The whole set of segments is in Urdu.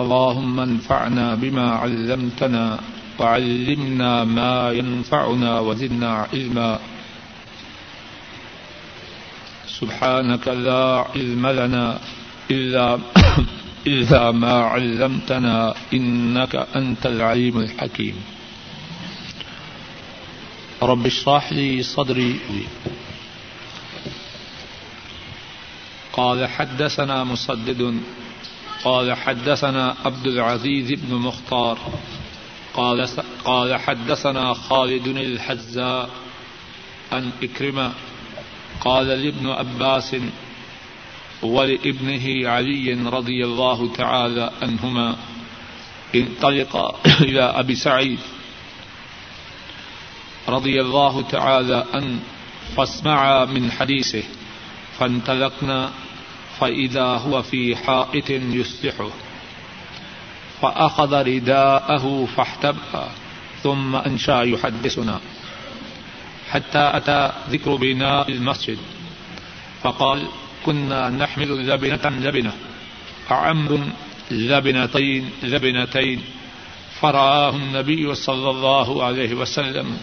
اللهم انفعنا بما علمتنا وعلمنا ما ينفعنا وزدنا علما. سبحانك لا علم لنا إلا, إلا ما علمتنا إنك أنت العليم الحكيم. رب اشرح لي صدري. قال حدثنا مسدد قال حدثنا عبد العزيز بن مختار. قال قال حدثنا خالد الحزاء عن إكرمة. قال لابن عباس ولابنه علي رضي الله تعالى عنهما انطلق إلى أبي سعيد رضي الله تعالى عنه فاسمع من حديثه فانطلقنا فإذا هو في حائط يصلحه فأخذ رداءه فاحتبأ ثم أنشا يحدثنا حتى أتى ذكر بناء المسجد فقال كنا نحمل لبنة لبنة عمر لبنتين لبنتين فرآه النبي صلى الله عليه وسلم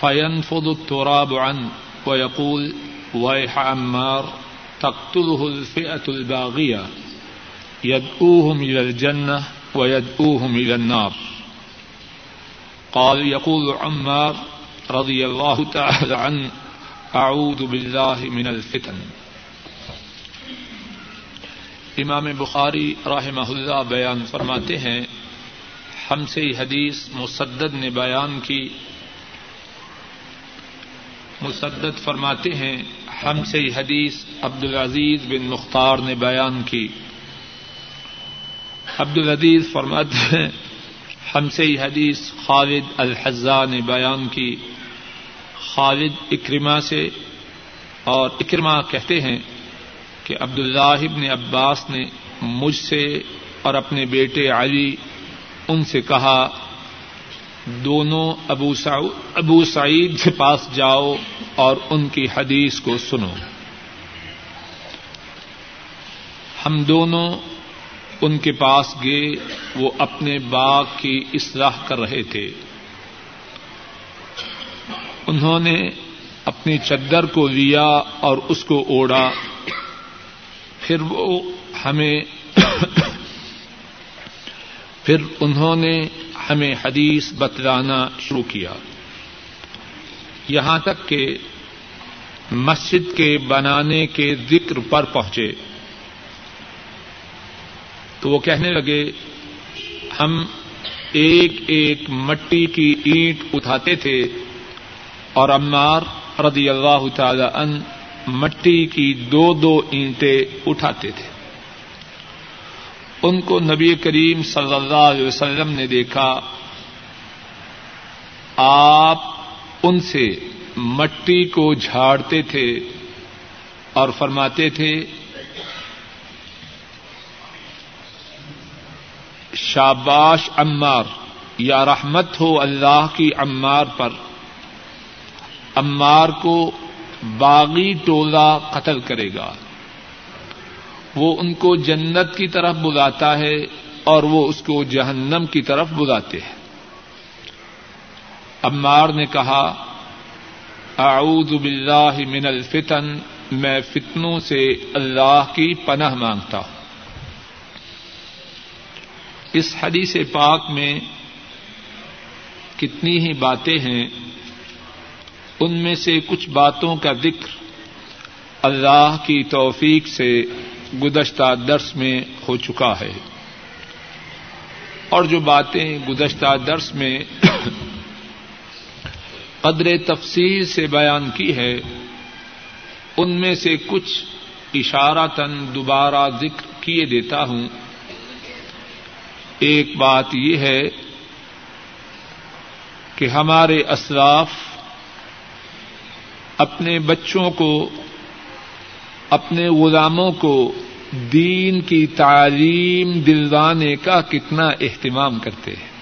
فينفض التراب عنه ويقول ويح عمار تقتله الفئة الباغية. يدعوهم إلى الجنة ويدعوهم إلى النار. قال، يقول عمار رضي الله تعالى عنه أعوذ بالله من الفتن. امام بخاری رحمہ اللہ بیان فرماتے ہیں، ہم سے حدیث مسدد نے بیان کی مسدد فرماتے ہیں، ہم سے حدیث عبد العزیز بن مختار نے بیان کی۔ عبد العزیز فرماتے ہیں، ہم سے حدیث خالد الحزا نے بیان کی۔ خالد اکرما سے، اور اکرما کہتے ہیں کہ عبد اللہ نے عباس نے مجھ سے اور اپنے بیٹے علی ان سے کہا دونوں ابو ابو سعید کے پاس جاؤ اور ان کی حدیث کو سنو۔ ہم دونوں ان کے پاس گئے، وہ اپنے باغ کی اصلاح کر رہے تھے۔ انہوں نے اپنی چدر کو لیا اور اس کو اوڑا پھر وہ ہمیں پھر انہوں نے ہمیں حدیث بتلانا شروع کیا۔ یہاں تک کہ مسجد کے بنانے کے ذکر پر پہنچے۔ تو وہ کہنے لگے، ہم ایک ایک مٹی کی اینٹ اٹھاتے تھے اور عمار رضی اللہ تعالی ان مٹی کی دو دو اینٹیں اٹھاتے تھے۔ ان کو نبی کریم صلی اللہ علیہ وسلم نے دیکھا۔ آپ ان سے مٹی کو جھاڑتے تھے اور فرماتے تھے، شاباش عمار، یا رحمت ہو اللہ کی عمار پر۔ عمار کو باغی ٹولہ قتل کرے گا۔ وہ ان کو جنت کی طرف بلاتا ہے اور وہ اس کو جہنم کی طرف بلاتے ہیں۔ عمار نے کہا، اعوذ باللہ من الفتن، میں فتنوں سے اللہ کی پناہ مانگتا ہوں۔ اس حدیث پاک میں کتنی ہی باتیں ہیں، ان میں سے کچھ باتوں کا ذکر اللہ کی توفیق سے گزشتہ درس میں ہو چکا ہے۔ اور جو باتیں گزشتہ درس میں قدر تفصیل سے بیان کی ہے، ان میں سے کچھ اشارہ تن دوبارہ ذکر کیے دیتا ہوں۔ ایک بات یہ ہے کہ ہمارے اسلاف اپنے بچوں کو اپنے غلاموں کو دین کی تعلیم دلوانے کا کتنا اہتمام کرتے ہیں۔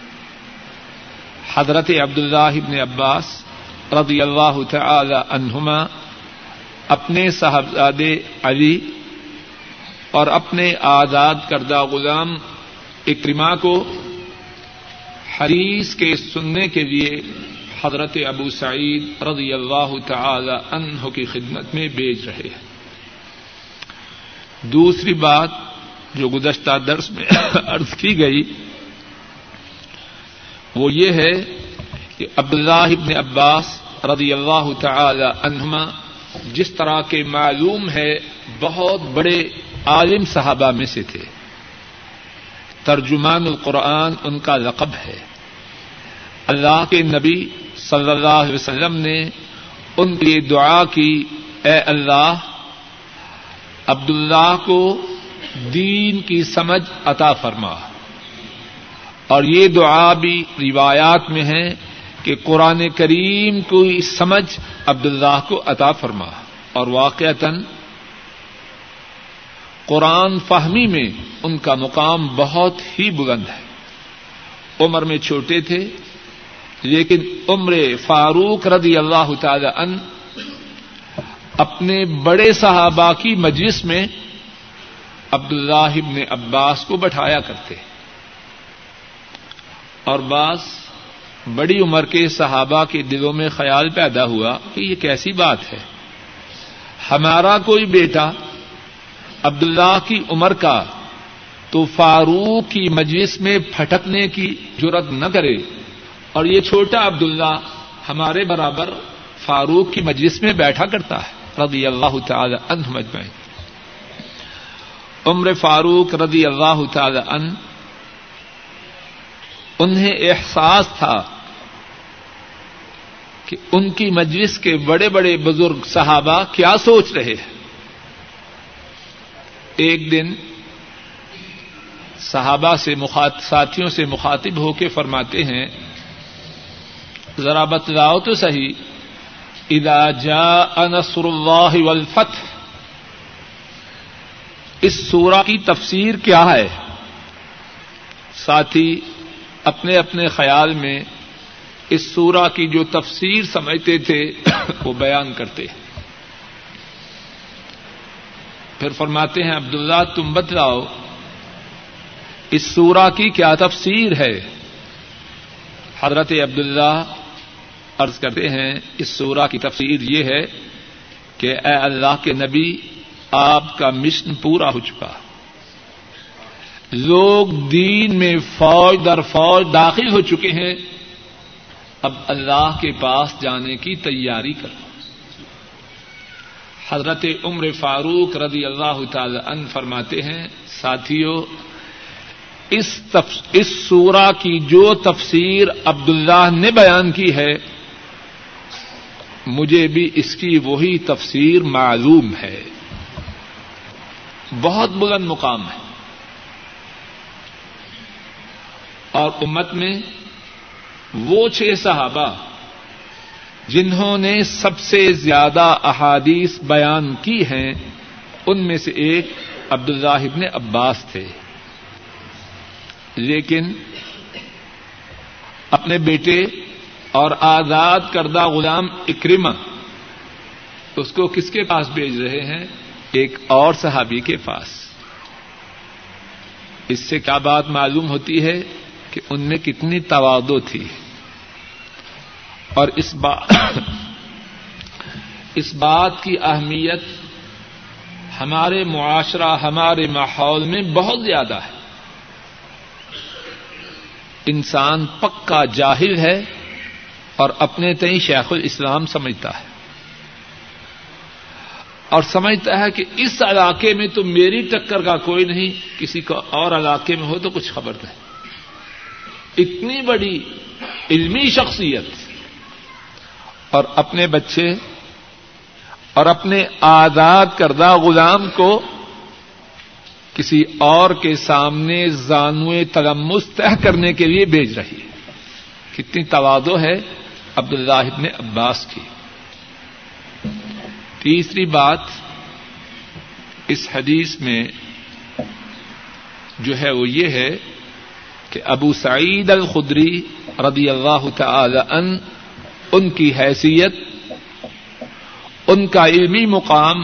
حضرت عبداللہ ابن عباس رضی اللہ تعالی عنہما اپنے صاحبزادے علی اور اپنے آزاد کردہ غلام اکرما کو حریث کے سننے کے لیے حضرت ابو سعید رضی اللہ تعالی عنہ کی خدمت میں بیچ رہے ہیں۔ دوسری بات جو گزشتہ درس میں عرض کی گئی، وہ یہ ہے کہ عبداللہ ابن عباس رضی اللہ تعالی عنہما جس طرح کے معلوم ہے، بہت بڑے عالم صحابہ میں سے تھے۔ ترجمان القرآن ان کا لقب ہے۔ اللہ کے نبی صلی اللہ علیہ وسلم نے ان کی دعا کی، اے اللہ عبداللہ کو دین کی سمجھ عطا فرما۔ اور یہ دعا بھی روایات میں ہے کہ قرآن کریم کو سمجھ عبداللہ کو عطا فرما۔ اور واقعتاً قرآن فہمی میں ان کا مقام بہت ہی بلند ہے۔ عمر میں چھوٹے تھے، لیکن عمر فاروق رضی اللہ تعالی ان اپنے بڑے صحابہ کی مجلس میں عبد اللہ ابن عباس کو بٹھایا کرتے اور بعض بڑی عمر کے صحابہ کے دلوں میں خیال پیدا ہوا کہ یہ کیسی بات ہے۔ ہمارا کوئی بیٹا عبداللہ کی عمر کا تو فاروق کی مجلس میں پھٹکنے کی ضرورت نہ کرے اور یہ چھوٹا عبداللہ ہمارے برابر فاروق کی مجلس میں بیٹھا کرتا ہے۔ رضی اللہ تعالی عنہ مجمعین. عمر فاروق رضی اللہ تعالی عنہ، انہیں احساس تھا کہ ان کی مجلس کے بڑے بڑے بزرگ صحابہ کیا سوچ رہے ہیں۔ ایک دن صحابہ سے ساتھیوں سے مخاطب ہو کے فرماتے ہیں، ذرا بتلاؤ تو صحیح ادا جا نصر اللہ والفتح۔ اس سورہ کی تفسیر کیا ہے؟ ساتھی، اپنے اپنے خیال میں اس سورہ کی جو تفسیر سمجھتے تھے، وہ بیان کرتے۔ پھر فرماتے ہیں، عبداللہ، تم بتلاؤ، اس سورہ کی کیا تفسیر ہے؟ حضرت عبداللہ عرض کرتے ہیں، اس سورہ کی تفسیر یہ ہے کہ اے اللہ کے نبی، آپ کا مشن پورا ہو چکا۔ لوگ دین میں فوج در فوج داخل ہو چکے ہیں۔ اب اللہ کے پاس جانے کی تیاری کرو۔ حضرت عمر فاروق رضی اللہ تعالی عنہ فرماتے ہیں ساتھیوں اس اس سورہ کی جو تفسیر عبداللہ نے بیان کی ہے مجھے بھی اس کی وہی تفسیر معلوم ہے۔ بہت بلند مقام ہے۔ اور امت میں وہ چھ صحابہ جنہوں نے سب سے زیادہ احادیث بیان کی ہیں، ان میں سے ایک عبد ابن عباس تھے۔ لیکن اپنے بیٹے اور آزاد کردہ غلام اکرما اس کو کس کے پاس بھیج رہے ہیں؟ ایک اور صحابی کے پاس۔ اس سے کیا بات معلوم ہوتی ہے کہ ان میں کتنی توادو تھی؟ اور اس بات اس بات کی اہمیت ہمارے معاشرہ، ہمارے ماحول میں بہت زیادہ ہے۔ انسان پکا جاہل ہے اور اپنے تئیں شیخ الاسلام سمجھتا ہے۔ اور سمجھتا ہے کہ اس علاقے میں تو میری ٹکر کا کوئی نہیں، کسی کو اور علاقے میں ہو تو کچھ خبر نہیں۔ اتنی بڑی علمی شخصیت اور اپنے بچے اور اپنے آزاد کردہ غلام کو کسی اور کے سامنے زانوے تلمس طے کرنے کے لیے بھیج رہی ہے۔ کتنی توادو ہے۔ عبداللہ ابن عباس کی۔ تیسری بات اس حدیث میں جو ہے وہ یہ ہے کہ ابو سعید الخدری رضی اللہ تعالی ان ان کی حیثیت، ان کا علمی مقام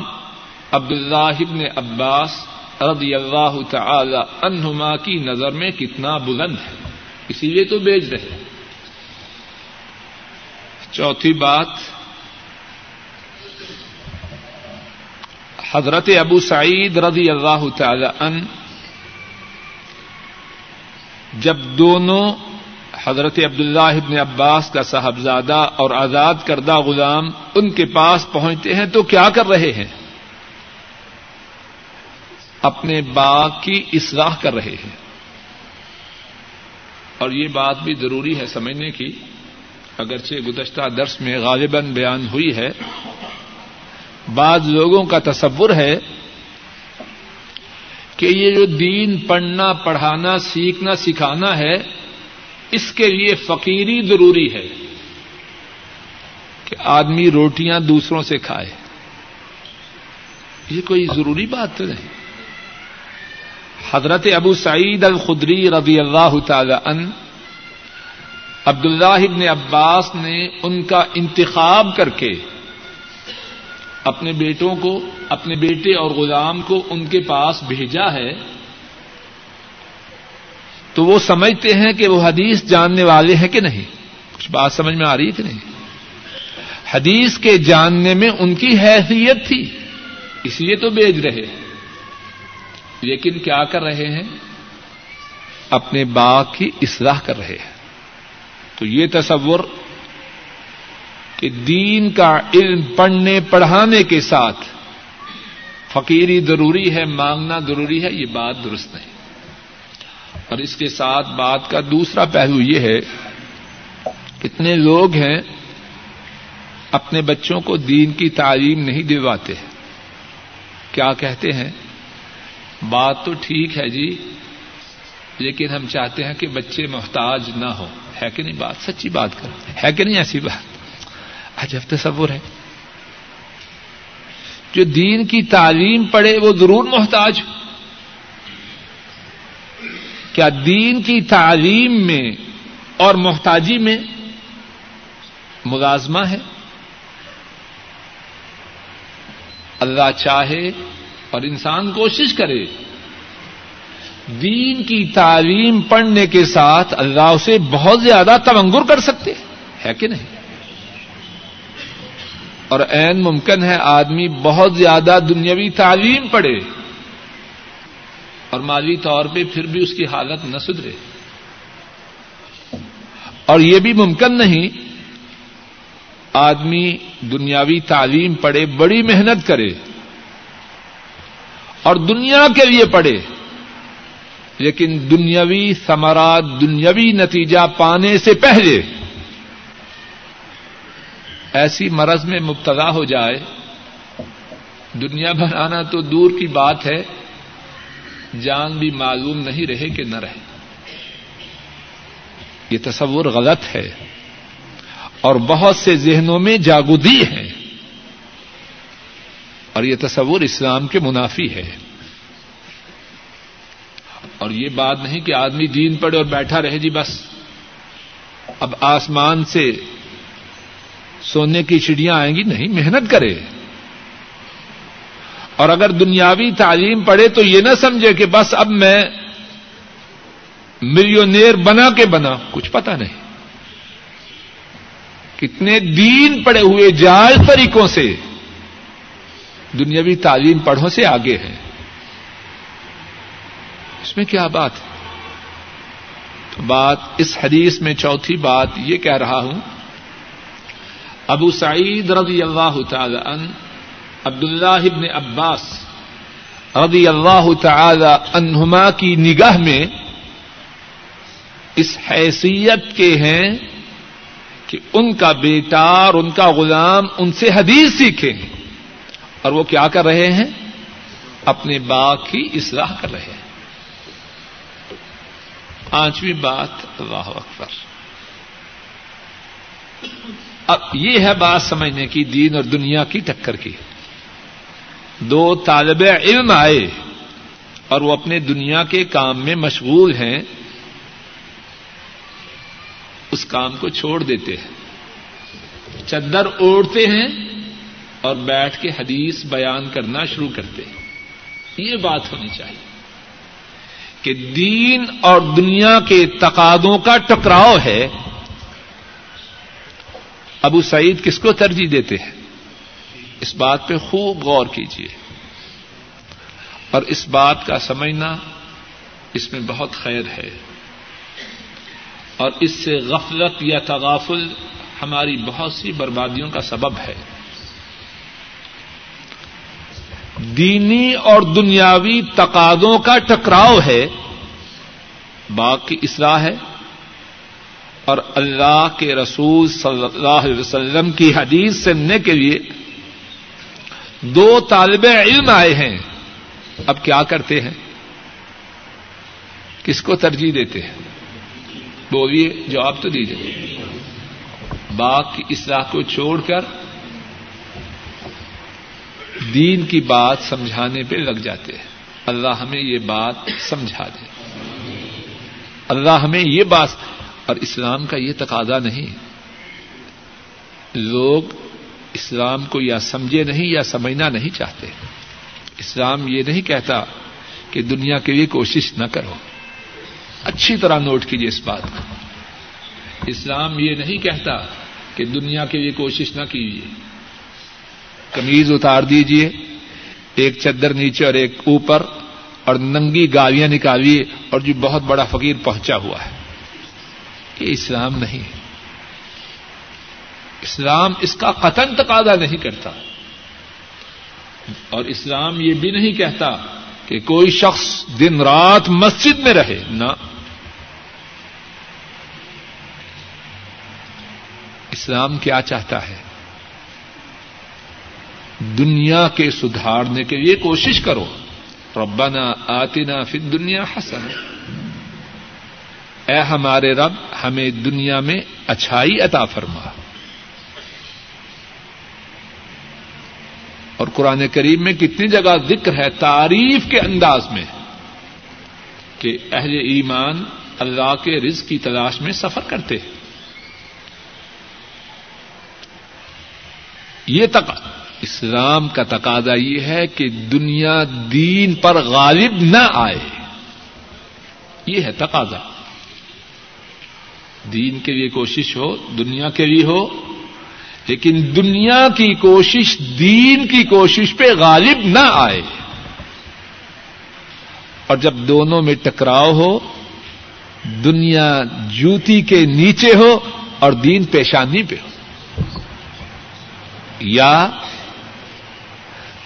عبد اللہ ابن عباس رضی اللہ تعالی عنہما کی نظر میں کتنا بلند ہے۔ اسی لیے تو بیچ رہے چوتھی بات، حضرت ابو سعید رضی اللہ تعالی ان جب دونوں حضرت عبداللہ ابن عباس کا صاحبزادہ اور آزاد کردہ غلام ان کے پاس پہنچتے ہیں تو کیا کر رہے ہیں؟ اپنے باغ کی اصلاح کر رہے ہیں۔ اور یہ بات بھی ضروری ہے سمجھنے کی۔ اگرچہ گزشتہ درس میں غالباً بیان ہوئی ہے، بعض لوگوں کا تصور ہے کہ یہ جو دین پڑھنا، پڑھانا، سیکھنا، سکھانا ہے، اس کے لیے فقیری ضروری ہے کہ آدمی روٹیاں دوسروں سے کھائے۔ یہ کوئی ضروری بات تو نہیں۔ حضرت ابو سعید الخدری رضی اللہ تعالی ان عبد اللہ عباس نے ان کا انتخاب کر کے اپنے بیٹوں کو، اپنے بیٹے اور غلام کو ان کے پاس بھیجا ہے۔ تو وہ سمجھتے ہیں کہ وہ حدیث جاننے والے ہیں کہ نہیں؟ کچھ بات سمجھ میں آ رہی کہ نہیں؟ حدیث کے جاننے میں ان کی حیثیت تھی، اس لیے تو بیچ رہے۔ لیکن کیا کر رہے ہیں؟ اپنے باغ کی اصلاح کر رہے ہیں۔ تو یہ تصور کہ دین کا علم پڑھنے پڑھانے کے ساتھ فقیری ضروری ہے، مانگنا ضروری ہے، یہ بات درست نہیں۔ اور اس کے ساتھ بات کا دوسرا پہلو یہ ہے، کتنے لوگ ہیں اپنے بچوں کو دین کی تعلیم نہیں دلواتے۔ کیا کہتے ہیں؟ بات تو ٹھیک ہے جی لیکن ہم چاہتے ہیں کہ بچے محتاج نہ ہو ہے کہ نہیں بات؟ سچی بات کر ہے کہ نہیں ایسی بات؟ عجب تصور ہے۔ جو دین کی تعلیم پڑھے وہ ضرور محتاج۔ ہو کیا دین کی تعلیم میں اور محتاجی میں ملازمہ ہے؟ اللہ چاہے اور انسان کوشش کرے۔ دین کی تعلیم پڑھنے کے ساتھ اللہ اسے بہت زیادہ تمنگر کر سکتے ہے کہ نہیں؟ اور عین ممکن ہے آدمی بہت زیادہ دنیاوی تعلیم پڑھے اور مالی طور پہ پھر بھی اس کی حالت نہ سدھرے۔ اور یہ بھی ممکن نہیں آدمی دنیاوی تعلیم پڑھے، بڑی محنت کرے اور دنیا کے لیے پڑھے۔ لیکن دنیاوی ثمرات، دنیاوی نتیجہ پانے سے پہلے ایسی مرض میں مبتلا ہو جائے، دنیا بنانا تو دور کی بات ہے، جان بھی معلوم نہیں رہے کہ نہ رہے۔ یہ تصور غلط ہے اور بہت سے ذہنوں میں جاگودی ہے اور یہ تصور اسلام کے منافی ہے۔ اور یہ بات نہیں کہ آدمی دین پڑے اور بیٹھا رہے جی بس۔ اب آسمان سے سونے کی چڑیاں آئیں گی، نہیں، محنت کرے۔ اور اگر دنیاوی تعلیم پڑھے تو یہ نہ سمجھے کہ بس اب میں ملینئر بنا کے بنا، کچھ پتا نہیں۔ کتنے دین پڑے ہوئے جائز طریقوں سے دنیاوی تعلیم پڑھوں سے آگے ہیں۔ اس میں کیا بات ہے؟ تو بات اس حدیث میں چوتھی بات یہ کہہ رہا ہوں، ابو سعید رضی اللہ تعالی عنہ عبد اللہ ابن عباس رضی اللہ تعالی عنہما کی نگاہ میں اس حیثیت کے ہیں کہ ان کا بیٹا اور ان کا غلام ان سے حدیث سیکھے اور وہ کیا کر رہے ہیں؟ اپنے باغ کی اصلاح کر رہے ہیں۔ پانچویں بات اللہ اکبر۔ اب یہ ہے بات سمجھنے کی، دین اور دنیا کی ٹکر کی۔ دو طالب علم آئے اور وہ اپنے دنیا کے کام میں مشغول ہیں، اس کام کو چھوڑ دیتے ہیں۔ چدر اوڑھتے ہیں اور بیٹھ کے حدیث بیان کرنا شروع کرتے ہیں۔ یہ بات ہونی چاہیے۔ کہ دین اور دنیا کے تقاضوں کا ٹکراؤ ہے۔ ابو سعید کس کو ترجیح دیتے ہیں؟ اس بات پہ خوب غور کیجیے اور اس بات کا سمجھنا اس میں بہت خیر ہے۔ اور اس سے غفلت یا تغافل ہماری بہت سی بربادیوں کا سبب ہے۔ دینی اور دنیاوی تقاضوں کا ٹکراؤ ہے باقی اصلاح ہے، اور اللہ کے رسول صلی اللہ علیہ وسلم کی حدیث سننے کے لیے دو طالب علم آئے ہیں۔ اب کیا کرتے ہیں؟ کس کو ترجیح دیتے ہیں؟ بولیے، جواب تو دیجیے باغ کی اصلاح کو چھوڑ کر دین کی بات سمجھانے پہ لگ جاتے ہیں۔ اللہ ہمیں یہ بات سمجھا دے۔ اللہ ہمیں یہ بات اور اسلام کا یہ تقاضا نہیں۔ لوگ اسلام کو یا سمجھے نہیں یا سمجھنا نہیں چاہتے۔ اسلام یہ نہیں کہتا کہ دنیا کے لیے کوشش نہ کرو۔ اچھی طرح نوٹ کیجیے اس بات کو۔ اسلام یہ نہیں کہتا کہ دنیا کے لیے کوشش نہ کیجیے کمیز اتار دیجیے ایک چدر نیچے اور ایک اوپر، اور ننگی گالیاں نکالیے، اور جو بہت بڑا فقیر پہنچا ہوا ہے۔ یہ اسلام نہیں اسلام اس کا قتن تقاضا نہیں کرتا۔ اور اسلام یہ بھی نہیں کہتا کہ کوئی شخص دن رات مسجد میں رہے، نہ۔ اسلام کیا چاہتا ہے؟ دنیا کے سدھارنے کے لیے کوشش کرو۔ ربنا آتنا فی دنیا حسن اے ہمارے رب، ہمیں دنیا میں اچھائی عطا فرما۔ اور قرآن کریم میں کتنی جگہ ذکر ہے تعریف کے انداز میں کہ اہل ایمان اللہ کے رزق کی تلاش میں سفر کرتے ہیں۔ یہ تک اسلام کا تقاضا یہ ہے کہ دنیا دین پر غالب نہ آئے۔ یہ ہے تقاضا۔ دین کے لیے کوشش ہو، دنیا کے لیے ہو، لیکن دنیا کی کوشش دین کی کوشش پہ غالب نہ آئے۔ اور جب دونوں میں ٹکراؤ ہو، دنیا جوتی کے نیچے ہو اور دین پیشانی پہ ہو۔ یا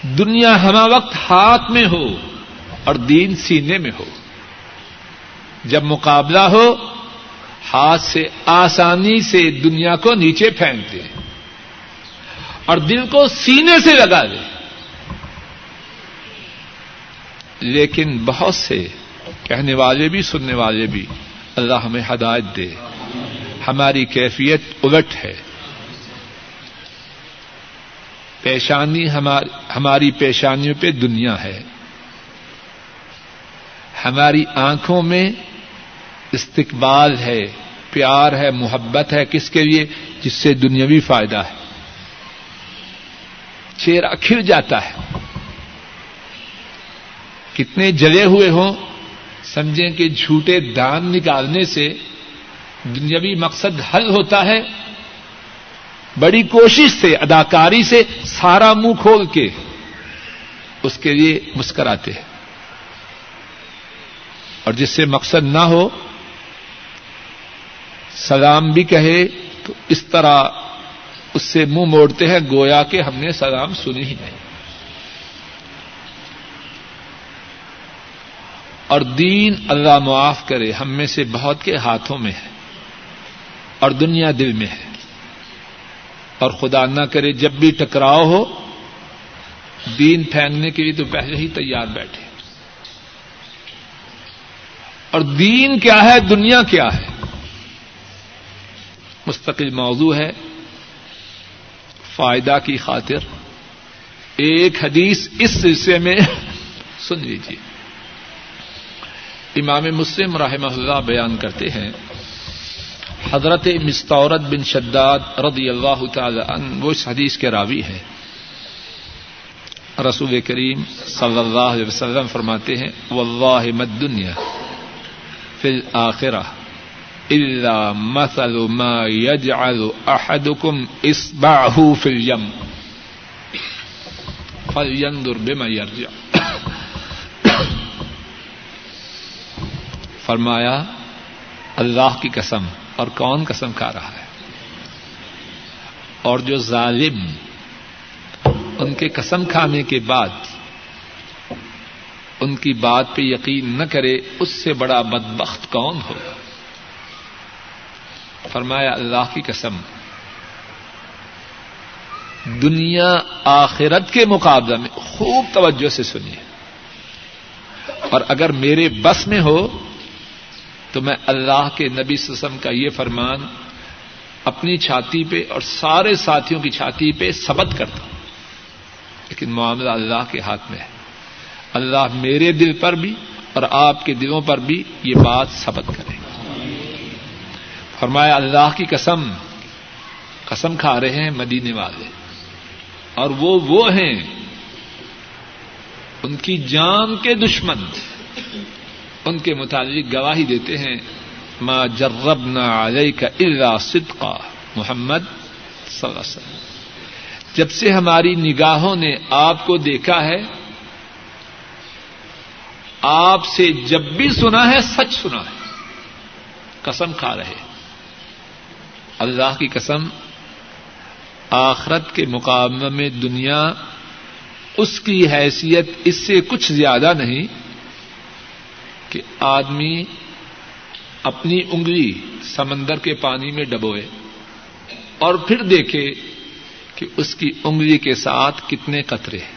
دنیا ہما وقت ہاتھ میں ہو اور دین سینے میں ہو۔ جب مقابلہ ہو، ہاتھ سے آسانی سے دنیا کو نیچے پھینک دے اور دل کو سینے سے لگا دے۔ لیکن بہت سے کہنے والے بھی، سننے والے بھی اللہ ہمیں ہدایت دے۔ ہماری کیفیت الٹ ہے۔ پیشانی ہماری پیشانیوں پہ دنیا ہے۔ ہماری آنکھوں میں استقبال ہے، پیار ہے، محبت ہے، کس کے لیے؟ جس سے دنیاوی فائدہ ہے۔ چہرہ کھل جاتا ہے۔ کتنے جلے ہوئے ہوں سمجھیں کہ جھوٹے دان نکالنے سے دنیاوی مقصد حل ہوتا ہے۔ بڑی کوشش سے، اداکاری سے سارا منہ کھول کے اس کے لیے مسکراتے ہیں۔ اور جس سے مقصد نہ ہو، سلام بھی کہے تو اس طرح اس سے منہ موڑتے ہیں، گویا کہ ہم نے سلام سنی ہی نہیں۔ اور دین اللہ معاف کرے، ہم میں سے بہت کے ہاتھوں میں ہے اور دنیا دل میں ہے۔ اور خدا نہ کرے جب بھی ٹکراؤ ہو، دین پھینکنے کے لیے تو پہلے ہی تیار بیٹھے۔ اور دین کیا ہے، دنیا کیا ہے؟ مستقل موضوع ہے۔ فائدہ کی خاطر ایک حدیث اس سلسلے میں سن لیجیے امام مسلم رحمہ اللہ بیان کرتے ہیں۔ حضرت مستورت بن شداد رضی اللہ تعالی عنہ، وہ اس حدیث کے راوی ہے رسول کریم صلی اللہ علیہ وسلم فرماتے ہیں، واللہ مد دنیا فی الاخرہ الا مثل ما يجعل احدكم اصبعه في اليم فلينظر بما يرجع فرمایا، اللہ کی قسم اور کون قسم کھا رہا ہے؟ اور جو ظالم ان کے قسم کھانے کے بعد ان کی بات پہ یقین نہ کرے، اس سے بڑا بدبخت کون ہوگا؟ فرمایا، اللہ کی قسم، دنیا آخرت کے مقابلے میں خوب توجہ سے سنیے۔ اور اگر میرے بس میں ہو تو میں اللہ کے نبی سسم کا یہ فرمان اپنی چھاتی پہ اور سارے ساتھیوں کی چھاتی پہ سبت کرتا ہوں۔ لیکن معاملہ اللہ کے ہاتھ میں ہے۔ اللہ میرے دل پر بھی اور آپ کے دلوں پر بھی یہ بات سبت کرے۔ فرمایا، اللہ کی قسم قسم کھا رہے ہیں مدینے والے۔ اور وہ وہ ہیں ان کی جان کے دشمن۔ ان کے متعلق گواہی دیتے ہیں، ما جربنا علیک الا صدقا. محمد صلی اللہ علیہ وسلم۔ جب سے ہماری نگاہوں نے آپ کو دیکھا ہے، آپ سے جب بھی سنا ہے، سچ سنا ہے۔ قسم کھا رہے اللہ کی قسم، آخرت کے مقابلے میں دنیا اس کی حیثیت اس سے کچھ زیادہ نہیں کہ آدمی اپنی انگلی سمندر کے پانی میں ڈبوئے اور پھر دیکھے کہ اس کی انگلی کے ساتھ کتنے قطرے ہیں۔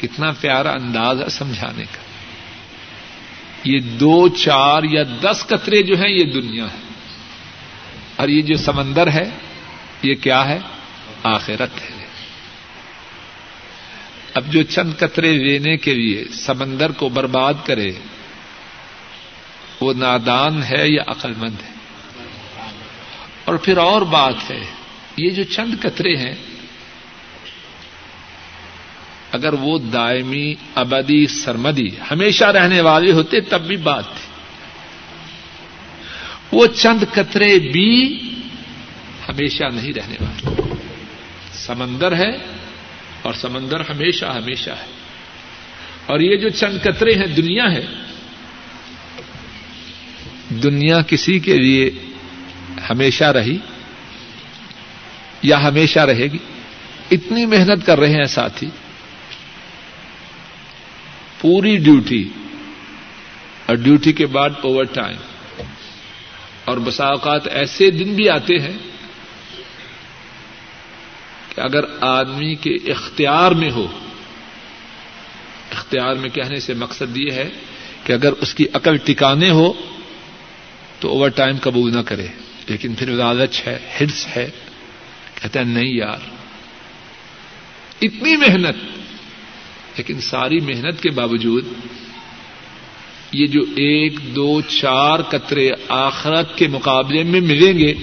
کتنا پیارا انداز ہے سمجھانے کا۔ یہ دو، چار یا دس قطرے جو ہیں، یہ دنیا ہے۔ اور یہ جو سمندر ہے، یہ کیا ہے؟ آخرت ہے۔ اب جو چند قطرے لینے کے لیے سمندر کو برباد کرے، وہ نادان ہے یا عقل مند ہے؟ اور پھر اور بات ہے، یہ جو چند قطرے ہیں، اگر وہ دائمی، ابدی، سرمدی، ہمیشہ رہنے والے ہوتے، تب بھی بات تھی۔ وہ چند قطرے بھی ہمیشہ نہیں رہنے والے۔ سمندر ہے اور سمندر ہمیشہ ہمیشہ ہے۔ اور یہ جو چند قطرے ہیں، دنیا ہے۔ دنیا کسی کے لیے ہمیشہ رہی یا ہمیشہ رہے گی؟ اتنی محنت کر رہے ہیں ساتھی۔ پوری ڈیوٹی، اور ڈیوٹی کے بعد اوور ٹائم۔ اور بسا اوقات ایسے دن بھی آتے ہیں کہ اگر آدمی کے اختیار میں ہو، اختیار میں کہنے سے مقصد یہ ہے کہ اگر اس کی عقل ٹکانے ہو تو اوور ٹائم قبول نہ کرے۔ لیکن پھر لالچ ہے ہرس ہے، کہتا ہے نہیں یار، اتنی محنت، لیکن ساری محنت کے باوجود یہ جو ایک، دو، چار قطرے آخرت کے مقابلے میں ملیں گے،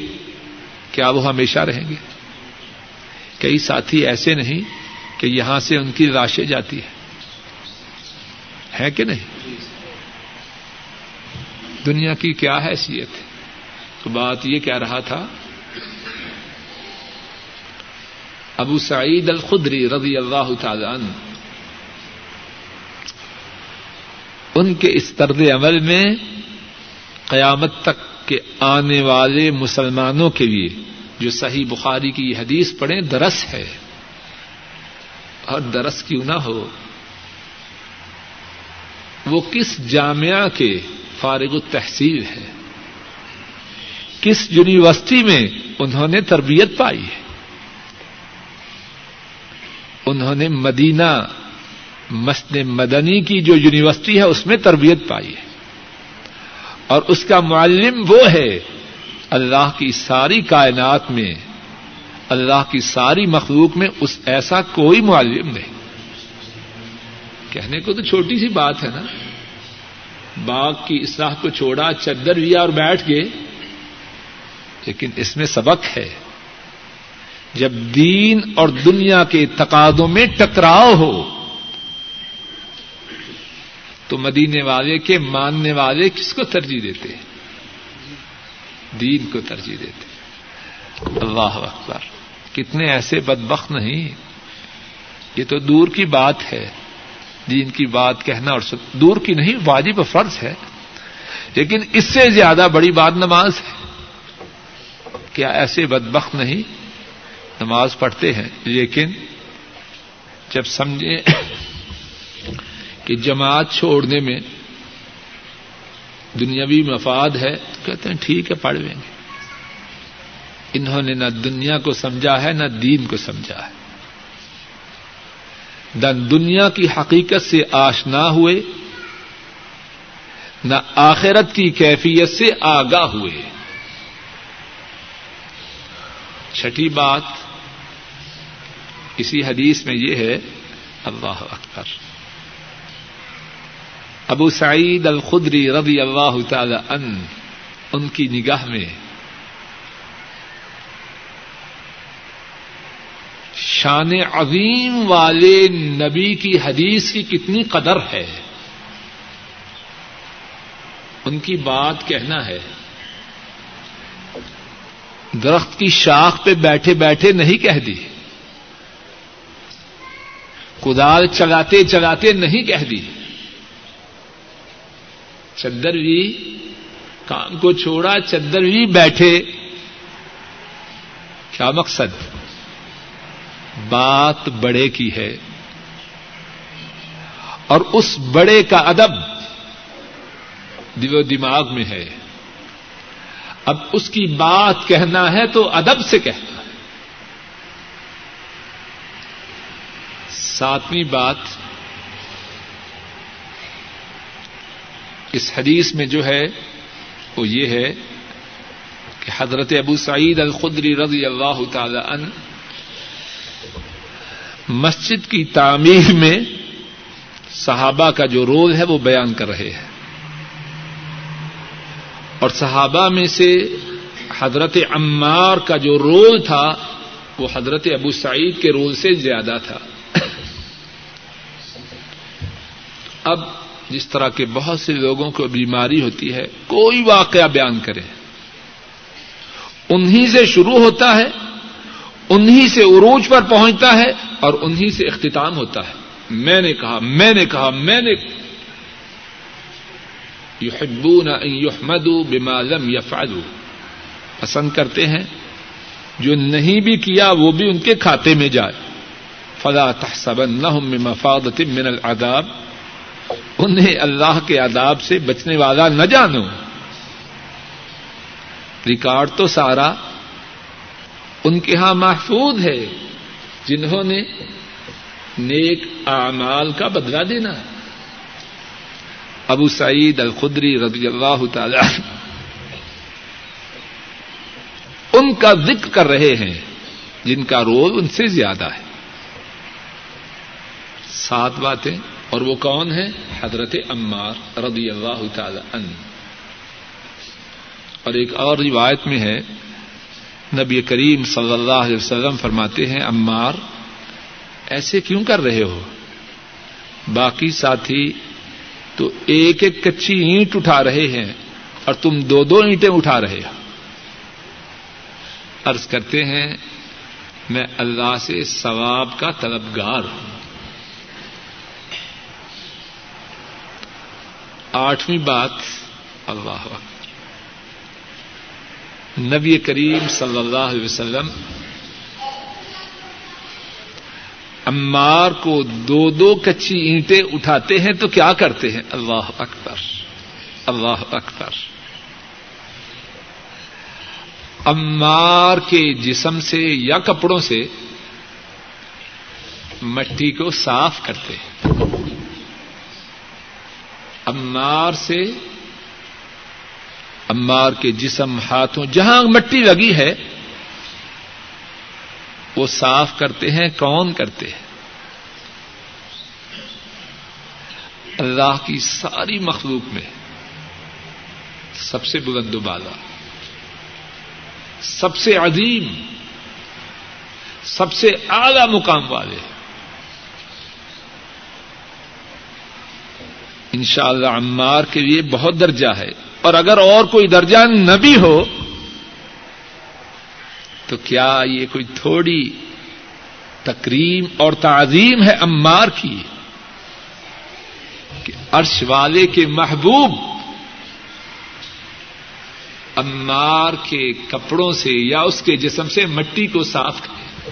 کیا وہ ہمیشہ رہیں گے؟ کئی ساتھی ایسے نہیں کہ یہاں سے ان کی راشیں جاتی ہے ہے کہ نہیں؟ دنیا کی کیا حیثیت ہے؟ تو بات یہ کہہ رہا تھا، ابو سعید الخدری رضی اللہ تعالی عنہ، ان کے اس طرز عمل میں قیامت تک کے آنے والے مسلمانوں کے لیے جو صحیح بخاری کی حدیث پڑھیں، درس ہے۔ اور درس کیوں نہ ہو۔ وہ کس جامعہ کے فارغ التحصیل ہے کس یونیورسٹی میں انہوں نے تربیت پائی ہے؟ انہوں نے مدینہ مسجد مدنی کی جو یونیورسٹی ہے، اس میں تربیت پائی ہے۔ اور اس کا معلم وہ ہے اللہ کی ساری کائنات میں، اللہ کی ساری مخلوق میں اس ایسا کوئی معلم نہیں۔ کہنے کو تو چھوٹی سی بات ہے نا۔ باغ کی اصلاح کو چھوڑا، چدر لیا اور بیٹھ گئے۔ لیکن اس میں سبق ہے۔ جب دین اور دنیا کے تقاضوں میں ٹکراؤ ہو، تو مدینے والے کے ماننے والے کس کو ترجیح دیتے دین کو ترجیح دیتے اللہ اکبر۔ کتنے ایسے بدبخت نہیں۔ یہ تو دور کی بات ہے۔ دین کی بات کہنا اور دور کی نہیں، واجب فرض ہے۔ لیکن اس سے زیادہ بڑی بات نماز ہے۔ کیا ایسے بدبخت نہیں؟ نماز پڑھتے ہیں۔ لیکن جب سمجھے کہ جماعت چھوڑنے میں دنیاوی مفاد ہے تو کہتے ہیں ٹھیک ہے، پڑھ لیں گے۔ انہوں نے نہ دنیا کو سمجھا ہے، نہ دین کو سمجھا ہے۔ نہ دنیا کی حقیقت سے آشنا ہوئے، نہ آخرت کی کیفیت سے آگاہ ہوئے۔ چھٹی بات اسی حدیث میں یہ ہے، اللہ اکبر۔ ابو سعید الخدری رضی اللہ تعالی ان ان کی نگاہ میں شان عظیم والے نبی کی حدیث کی کتنی قدر ہے۔ ان کی بات کہنا ہے۔ درخت کی شاخ پہ بیٹھے بیٹھے نہیں کہہ دی۔ کدال چلاتے چلاتے نہیں کہہ دی۔ چدر بھی کام کو چھوڑا، چدر بھی بیٹھے۔ کیا مقصد؟ بات بڑے کی ہے۔ اور اس بڑے کا ادب دماغ میں ہے۔ اب اس کی بات کہنا ہے تو ادب سے کہنا ہے۔ ساتویں بات اس حدیث میں جو ہے وہ یہ ہے کہ حضرت ابو سعید الخدری رضی اللہ تعالی عنہ مسجد کی تعمیر میں صحابہ کا جو رول ہے وہ بیان کر رہے ہیں۔ اور صحابہ میں سے حضرت عمار کا جو رول تھا وہ حضرت ابو سعید کے رول سے زیادہ تھا۔ اب جس طرح کے بہت سے لوگوں کو بیماری ہوتی ہے، کوئی واقعہ بیان کرے۔ انہیں سے شروع ہوتا ہے انہیں سے عروج پر پہنچتا ہے اور انہیں سے اختتام ہوتا ہے۔ میں نے کہا، میں نے کہا، میں نے یحبون ان یحمدوا بما لم یفعلوا۔ پسند کرتے ہیں، جو نہیں بھی کیا وہ بھی ان کے کھاتے میں جائے۔ فلا تحسبنهم من من العذاب۔ انہیں اللہ کے عذاب سے بچنے والا نہ جانو۔ ریکارڈ تو سارا ان کے ہاں محفوظ ہے جنہوں نے نیک اعمال کا بدلا دینا۔ ابو سعید الخدری رضی اللہ تعالی ان کا ذکر کر رہے ہیں جن کا رول ان سے زیادہ ہے۔ سات باتیں اور وہ کون ہے؟ حضرت عمار رضی اللہ تعالی عنہ۔ اور ایک اور روایت میں ہے، نبی کریم صلی اللہ علیہ وسلم فرماتے ہیں، عمار، ایسے کیوں کر رہے ہو؟ باقی ساتھی تو ایک ایک کچی اینٹ اٹھا رہے ہیں اور تم دو دو اینٹیں اٹھا رہے ہو۔ عرض کرتے ہیں، میں اللہ سے ثواب کا طلبگار ہوں۔ آٹھویں بات اللہ نبی کریم صلی اللہ علیہ وسلم امار کو دو دو کچی اینٹیں اٹھاتے ہیں تو کیا کرتے ہیں؟ اللہ اکبر اللہ اکبر۔ امار کے جسم سے یا کپڑوں سے مٹی کو صاف کرتے ہیں۔ امار سے امار کے جسم ہاتھوں جہاں مٹی لگی ہے، وہ صاف کرتے ہیں، کون کرتے ہیں؟ اللہ کی ساری مخلوق میں سب سے بلند و بالا، سب سے عظیم، سب سے اعلی مقام والے ان شاء اللہ عمار کے لیے بہت درجہ ہے اور اگر اور کوئی درجہ نہ بھی ہو، تو کیا یہ کوئی تھوڑی تکریم اور تعظیم ہے عمار کی؟ کہ عرش والے کے محبوب عمار کے کپڑوں سے یا اس کے جسم سے مٹی کو صاف کرے۔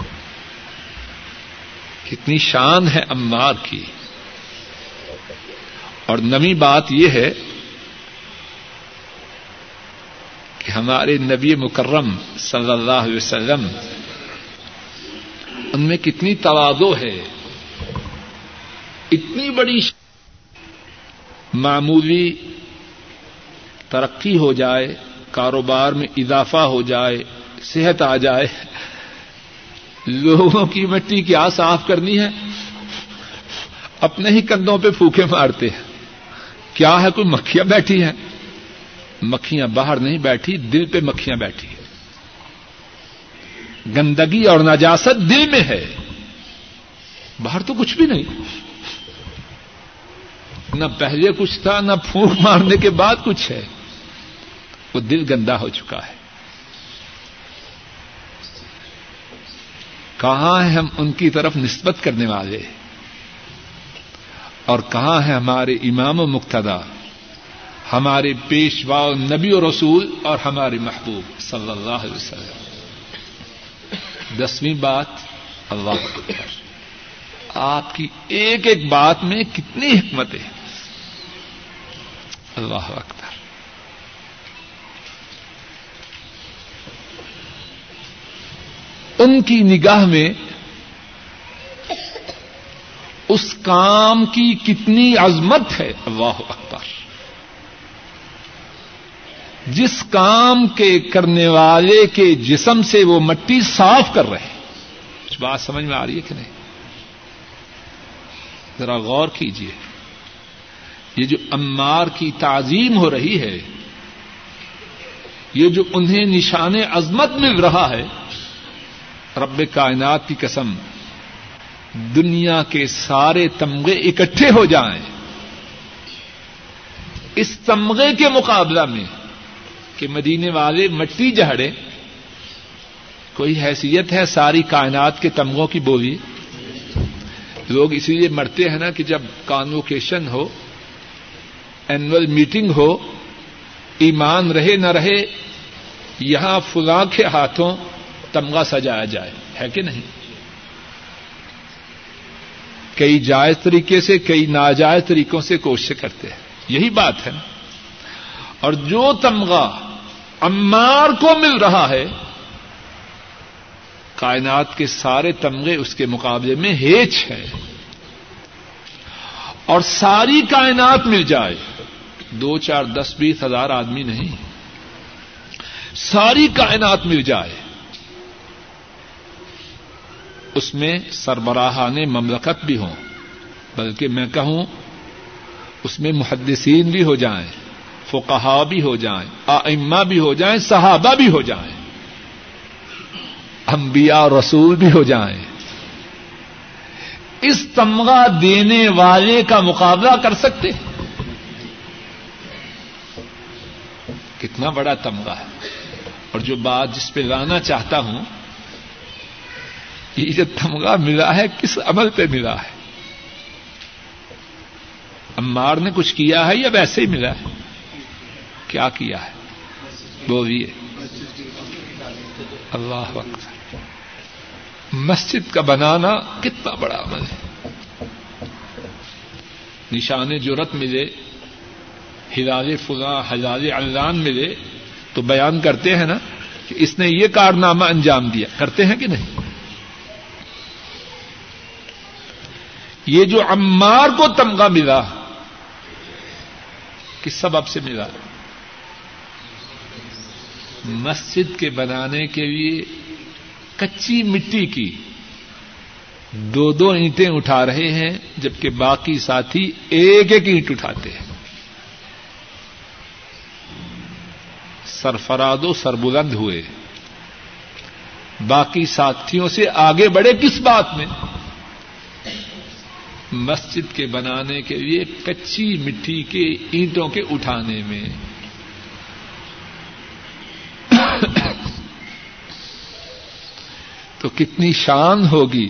کتنی شان ہے عمار کی۔ اور نمی بات یہ ہے کہ ہمارے نبی مکرم صلی اللہ علیہ وسلم ان میں کتنی توازو ہے، اتنی بڑی معمولی ترقی ہو جائے، کاروبار میں اضافہ ہو جائے، صحت آ جائے، لوگوں کی مٹی کیا صاف کرنی ہے؟ اپنے ہی کندھوں پہ پھوکے مارتے ہیں۔ کیا ہے کوئی مکھیاں بیٹھی ہیں۔ مکھیاں باہر نہیں بیٹھی، دل پہ مکھیاں بیٹھی ہیں۔ گندگی اور نجاست دل میں ہے۔ باہر تو کچھ بھی نہیں۔ نہ پہلے کچھ تھا، نہ پھونک مارنے کے بعد کچھ ہے۔ وہ دل گندا ہو چکا ہے۔ کہاں ہے ہم ان کی طرف نسبت کرنے والے؟ اور کہاں ہے ہمارے امام و مقتدا ہمارے پیشوا نبی و رسول اور ہمارے محبوب صلی اللہ علیہ وسلم۔ دسویں بات اللہ آپ کی ایک ایک بات میں کتنی حکمت ہے۔ اللہ اکبر۔ ان کی نگاہ میں اس کام کی کتنی عظمت ہے۔ اللہ اکبر۔ جس کام کے کرنے والے کے جسم سے وہ مٹی صاف کر رہے کچھ بات سمجھ میں آ رہی ہے کہ نہیں؟ ذرا غور کیجیے یہ جو امار کی تعظیم ہو رہی ہے یہ جو انہیں نشان عظمت مل رہا ہے رب کائنات کی قسم دنیا کے سارے تمغے اکٹھے ہو جائیں۔ اس تمغے کے مقابلہ میں کہ مدینے والے مٹی جہڑے کوئی حیثیت ہے ساری کائنات کے تمغوں کی بولی؟ لوگ اسی لیے مرتے ہیں نا کہ جب کانوکیشن ہو اینوئل میٹنگ ہو، ایمان رہے نہ رہے، یہاں فلاں کے ہاتھوں تمغہ سجایا جائے، ہے کہ نہیں؟ کئی جائز طریقے سے، کئی ناجائز طریقوں سے کوشش کرتے ہیں۔ یہی بات ہے۔ نا اور جو تمغہ امار کو مل رہا ہے، کائنات کے سارے تمغے اس کے مقابلے میں ہیچ ہے اور ساری کائنات مل جائے۔ دو چار دس بیس ہزار آدمی نہیں۔ ساری کائنات مل جائے۔ اس میں سربراہان مملکت بھی ہوں۔ بلکہ میں کہوں، اس میں محدثین بھی ہو جائیں فقہا بھی ہو جائیں، آئمہ بھی ہو جائیں، صحابہ بھی ہو جائیں، انبیاء رسول بھی ہو جائیں۔ اس تمغہ دینے والے کا مقابلہ کر سکتے کتنا بڑا تمغہ ہے۔ اور جو بات جس پہ لانا چاہتا ہوں یہ جو تمغہ ملا ہے، کس عمل پہ ملا ہے؟ امار نے کچھ کیا ہے یا ویسے ہی ملا ہے؟ کیا کیا ہے؟ بولیے۔ اللہ وقت۔ مسجد کا بنانا کتنا بڑا عمل ہے۔ نشان جرت ملے، ہلال فلاں ہلال علان ملے، تو بیان کرتے ہیں نا کہ اس نے یہ کارنامہ انجام دیا۔ کرتے ہیں کہ نہیں؟ یہ جو عمار کو تمغہ ملا کس سبب سے ملا؟ مسجد کے بنانے کے لیے کچی مٹی کی۔ دو دو اینٹیں اٹھا رہے ہیں، جبکہ باقی ساتھی ایک ایک اینٹ اٹھاتے ہیں۔ سرفراد و سربلند ہوئے۔ باقی ساتھیوں سے آگے بڑھے کس بات میں؟ مسجد کے بنانے کے لیے کچی مٹی کے اینٹوں کے اٹھانے میں۔ تو کتنی شان ہوگی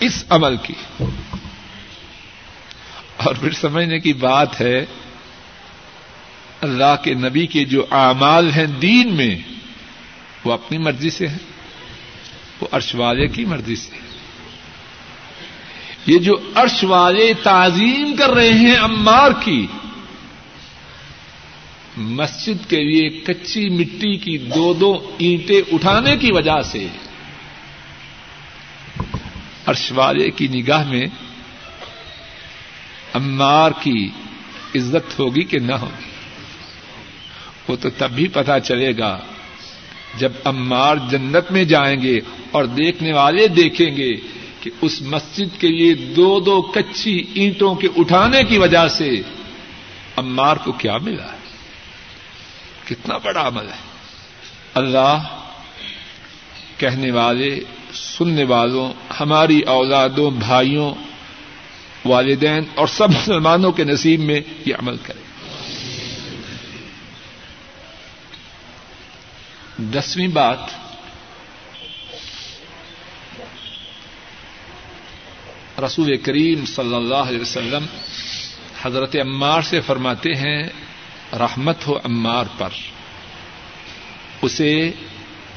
اس عمل کی۔ اور پھر سمجھنے کی بات ہے، اللہ کے نبی کے جو اعمال ہیں دین میں، وہ اپنی مرضی سے ہیں، وہ عرش والے کی مرضی سے ہے یہ جو عرش والے تعظیم کر رہے ہیں امار کی، مسجد کے لیے کچی مٹی کی دو دو اینٹیں اٹھانے کی وجہ سے عرش والے کی نگاہ میں امار کی عزت ہوگی کہ نہ ہوگی؟ وہ تو تب بھی پتا چلے گا جب امار جنت میں جائیں گے اور دیکھنے والے دیکھیں گے کہ اس مسجد کے لیے دو دو کچی اینٹوں کے اٹھانے کی وجہ سے امار کو کیا ملا؟ ہے کتنا بڑا عمل ہے۔ اللہ کہنے والے، سننے والوں، ہماری اولادوں، بھائیوں، والدین اور سب مسلمانوں کے نصیب میں یہ عمل کرے۔ دسویں بات رسول کریم صلی اللہ علیہ وسلم حضرت عمار سے فرماتے ہیں، رحمت ہو عمار پر۔ اسے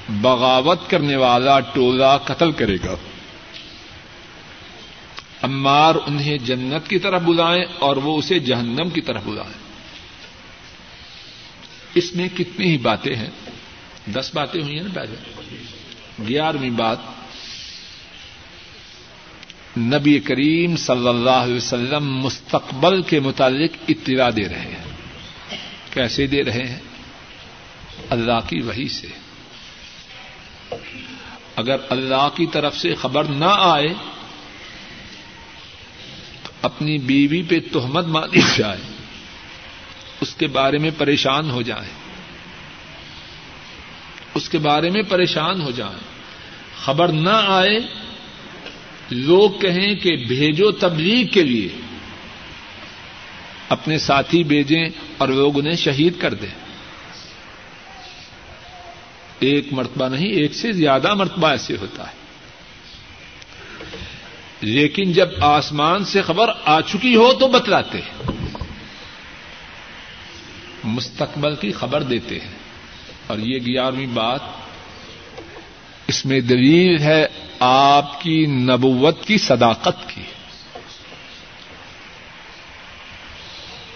بغاوت کرنے والا ٹولہ قتل کرے گا۔ عمار انہیں جنت کی طرف بلائیں اور وہ اسے جہنم کی طرف بلائیں۔ اس میں کتنی ہی باتیں ہیں۔ دس باتیں ہوئی ہیں نا پہلے گیارہویں بات۔ نبی کریم صلی اللہ علیہ وسلم مستقبل کے متعلق اطلاع دے رہے ہیں۔ کیسے دے رہے ہیں؟ اللہ کی وہی سے۔ اگر اللہ کی طرف سے خبر نہ آئے تو اپنی بیوی پہ تہمت مانی جائے، اس کے بارے میں پریشان ہو جائے اس کے بارے میں پریشان ہو جائیں۔ خبر نہ آئے لوگ کہیں کہ بھیجو تبلیغ کے لیے۔ اپنے ساتھی بھیجیں اور لوگ انہیں شہید کر دیں۔ ایک مرتبہ نہیں، ایک سے زیادہ مرتبہ ایسے ہوتا ہے۔ لیکن جب آسمان سے خبر آ چکی ہو تو بتلاتے مستقبل کی خبر دیتے ہیں۔ اور یہ گیارہویں بات اس میں دلیل ہے آپ کی نبوت کی صداقت کی۔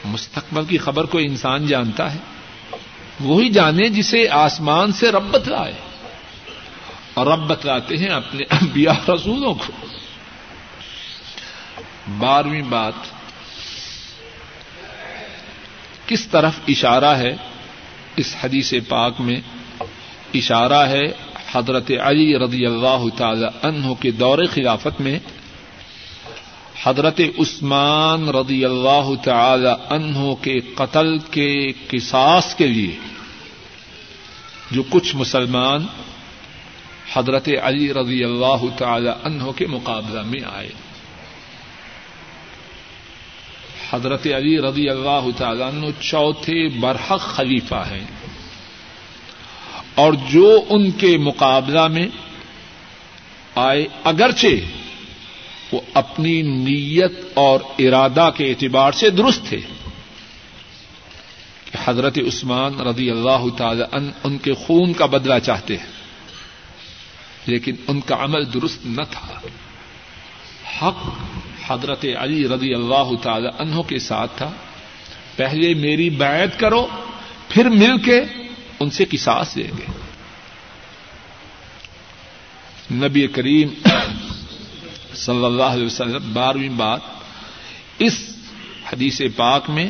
مستقبل کی خبر کو انسان جانتا ہے، وہی جانے جسے آسمان سے رب بتلائے۔ اور رب بتلاتے ہیں اپنے انبیاء رسولوں کو۔ بارہویں بات، کس طرف اشارہ ہے؟ اس حدیث پاک میں اشارہ ہے حضرت علی رضی اللہ تعالی عنہ کے دور خلافت میں حضرت عثمان رضی اللہ تعالی عنہ کے قتل کے قصاص کے لیے جو کچھ مسلمان حضرت علی رضی اللہ تعالی عنہ کے مقابلہ میں آئے۔ حضرت علی رضی اللہ تعالیٰ عنہ چوتھے برحق خلیفہ ہیں۔ اور جو ان کے مقابلہ میں آئے، اگرچہ وہ اپنی نیت اور ارادہ کے اعتبار سے درست تھے۔ کہ حضرت عثمان رضی اللہ تعالی عنہ ان کے خون کا بدلہ چاہتے ہیں، لیکن ان کا عمل درست نہ تھا۔ حق حضرت علی رضی اللہ تعالی عنہ کے ساتھ تھا۔ پہلے میری بیعت کرو، پھر مل کے ان سے کساس لیں گے نبی کریم صلی اللہ علیہ وسلم، بارہویں بات اس حدیث پاک میں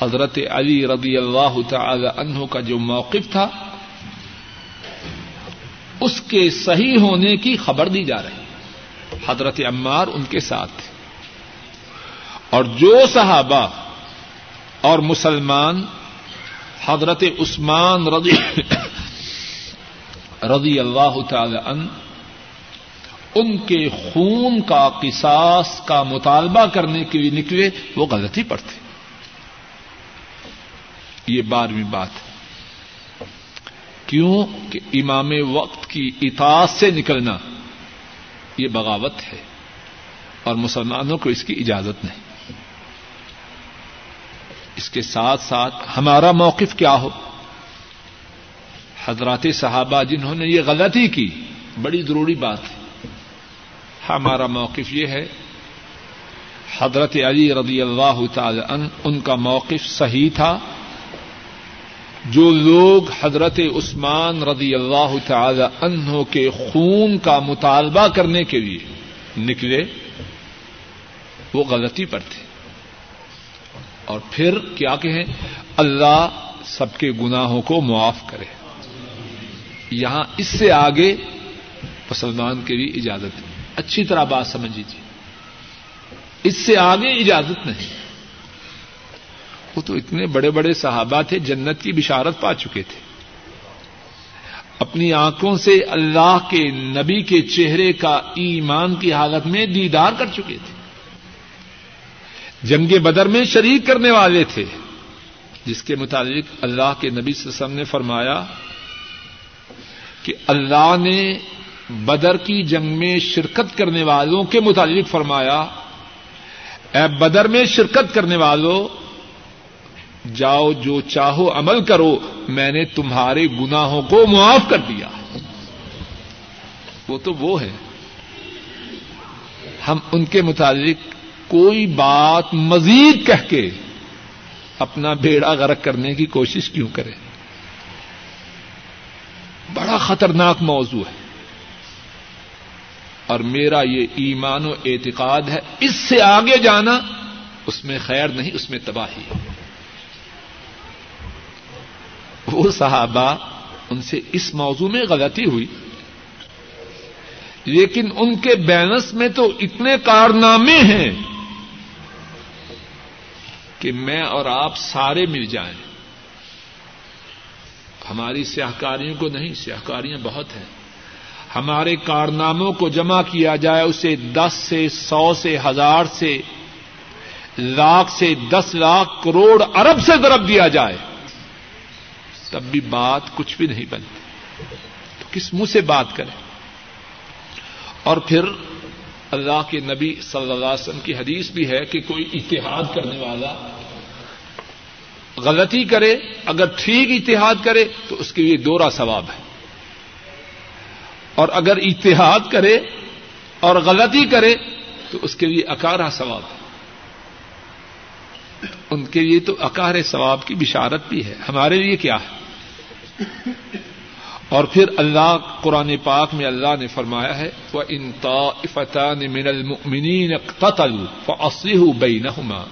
حضرت علی رضی اللہ تعالی عنہ کا جو موقف تھا، اس کے صحیح ہونے کی خبر دی جا رہی۔ حضرت عمار ان کے ساتھ اور جو صحابہ اور مسلمان حضرت عثمان رضی رضی اللہ تعالی ان ان کے خون کا قصاص کا مطالبہ کرنے کے لیے نکلے، وہ غلطی پر تھے یہ بارہویں بات ہے۔ کیوں کہ امام وقت کی اطاعت سے نکلنا یہ بغاوت ہے اور مسلمانوں کو اس کی اجازت نہیں۔ اس کے ساتھ ساتھ ہمارا موقف کیا ہو؟ حضرات صحابہ جنہوں نے یہ غلطی کی، بڑی ضروری بات ہے۔ ہمارا موقف یہ ہے، حضرت علی رضی اللہ تعالی ان کا موقف صحیح تھا۔ جو لوگ حضرت عثمان رضی اللہ تعالی عنہ کے خون کا مطالبہ کرنے کے لیے نکلے، وہ غلطی پر تھے۔ اور پھر کیا کہیں؟ اللہ سب کے گناہوں کو معاف کرے۔ یہاں اس سے آگے مسلمان کے لیے اجازت ہے۔ اچھی طرح بات سمجھ لیجیے اس سے آگے اجازت نہیں۔ وہ تو اتنے بڑے بڑے صحابہ تھے، جنت کی بشارت پا چکے تھے۔ اپنی آنکھوں سے اللہ کے نبی کے چہرے کا ایمان کی حالت میں دیدار کر چکے تھے۔ جنگ بدر میں شریک کرنے والے تھے۔ جس کے مطابق اللہ کے نبی وسلم نے فرمایا کہ اللہ نے بدر کی جنگ میں شرکت کرنے والوں کے متعلق فرمایا، اے بدر میں شرکت کرنے والوں جاؤ جو چاہو عمل کرو، میں نے تمہارے گناہوں کو معاف کر دیا۔ وہ تو وہ ہے۔ ہم ان کے متعلق کوئی بات مزید کہہ کے اپنا بیڑا غرق کرنے کی کوشش کیوں کریں بڑا خطرناک موضوع ہے۔ اور میرا یہ ایمان و اعتقاد ہے، اس سے آگے جانا اس میں خیر نہیں، اس میں تباہی۔ ہے وہ صحابہ ان سے اس موضوع میں غلطی ہوئی۔ لیکن ان کے بینس میں تو اتنے کارنامے ہیں۔ کہ میں اور آپ سارے مل جائیں۔ ہماری سیاہکاریوں کو نہیں، سیاہکاریاں بہت ہیں۔ ہمارے کارناموں کو جمع کیا جائے، اسے دس سے، سو سے، ہزار سے، لاکھ سے، دس لاکھ کروڑ ارب سے ضرب دیا جائے۔ تب بھی بات کچھ بھی نہیں بنتی۔ تو کس منہ سے بات کریں؟ اور پھر اللہ کے نبی صلی اللہ علیہ وسلم کی حدیث بھی ہے کہ کوئی اتحاد کرنے والا غلطی کرے، اگر ٹھیک اتحاد کرے تو اس کے لیے دورا ثواب ہے۔ اور اگر اتحاد کرے اور غلطی کرے تو اس کے لیے اکارا ثواب ہے۔ ان کے لیے تو اکار ثواب کی بشارت بھی ہے۔ ہمارے لیے کیا ہے؟ اور پھر اللہ قرآن پاک میں اللہ نے فرمایا ہے وہ انتا فتح من المؤمنین قتل فاصلح بینہما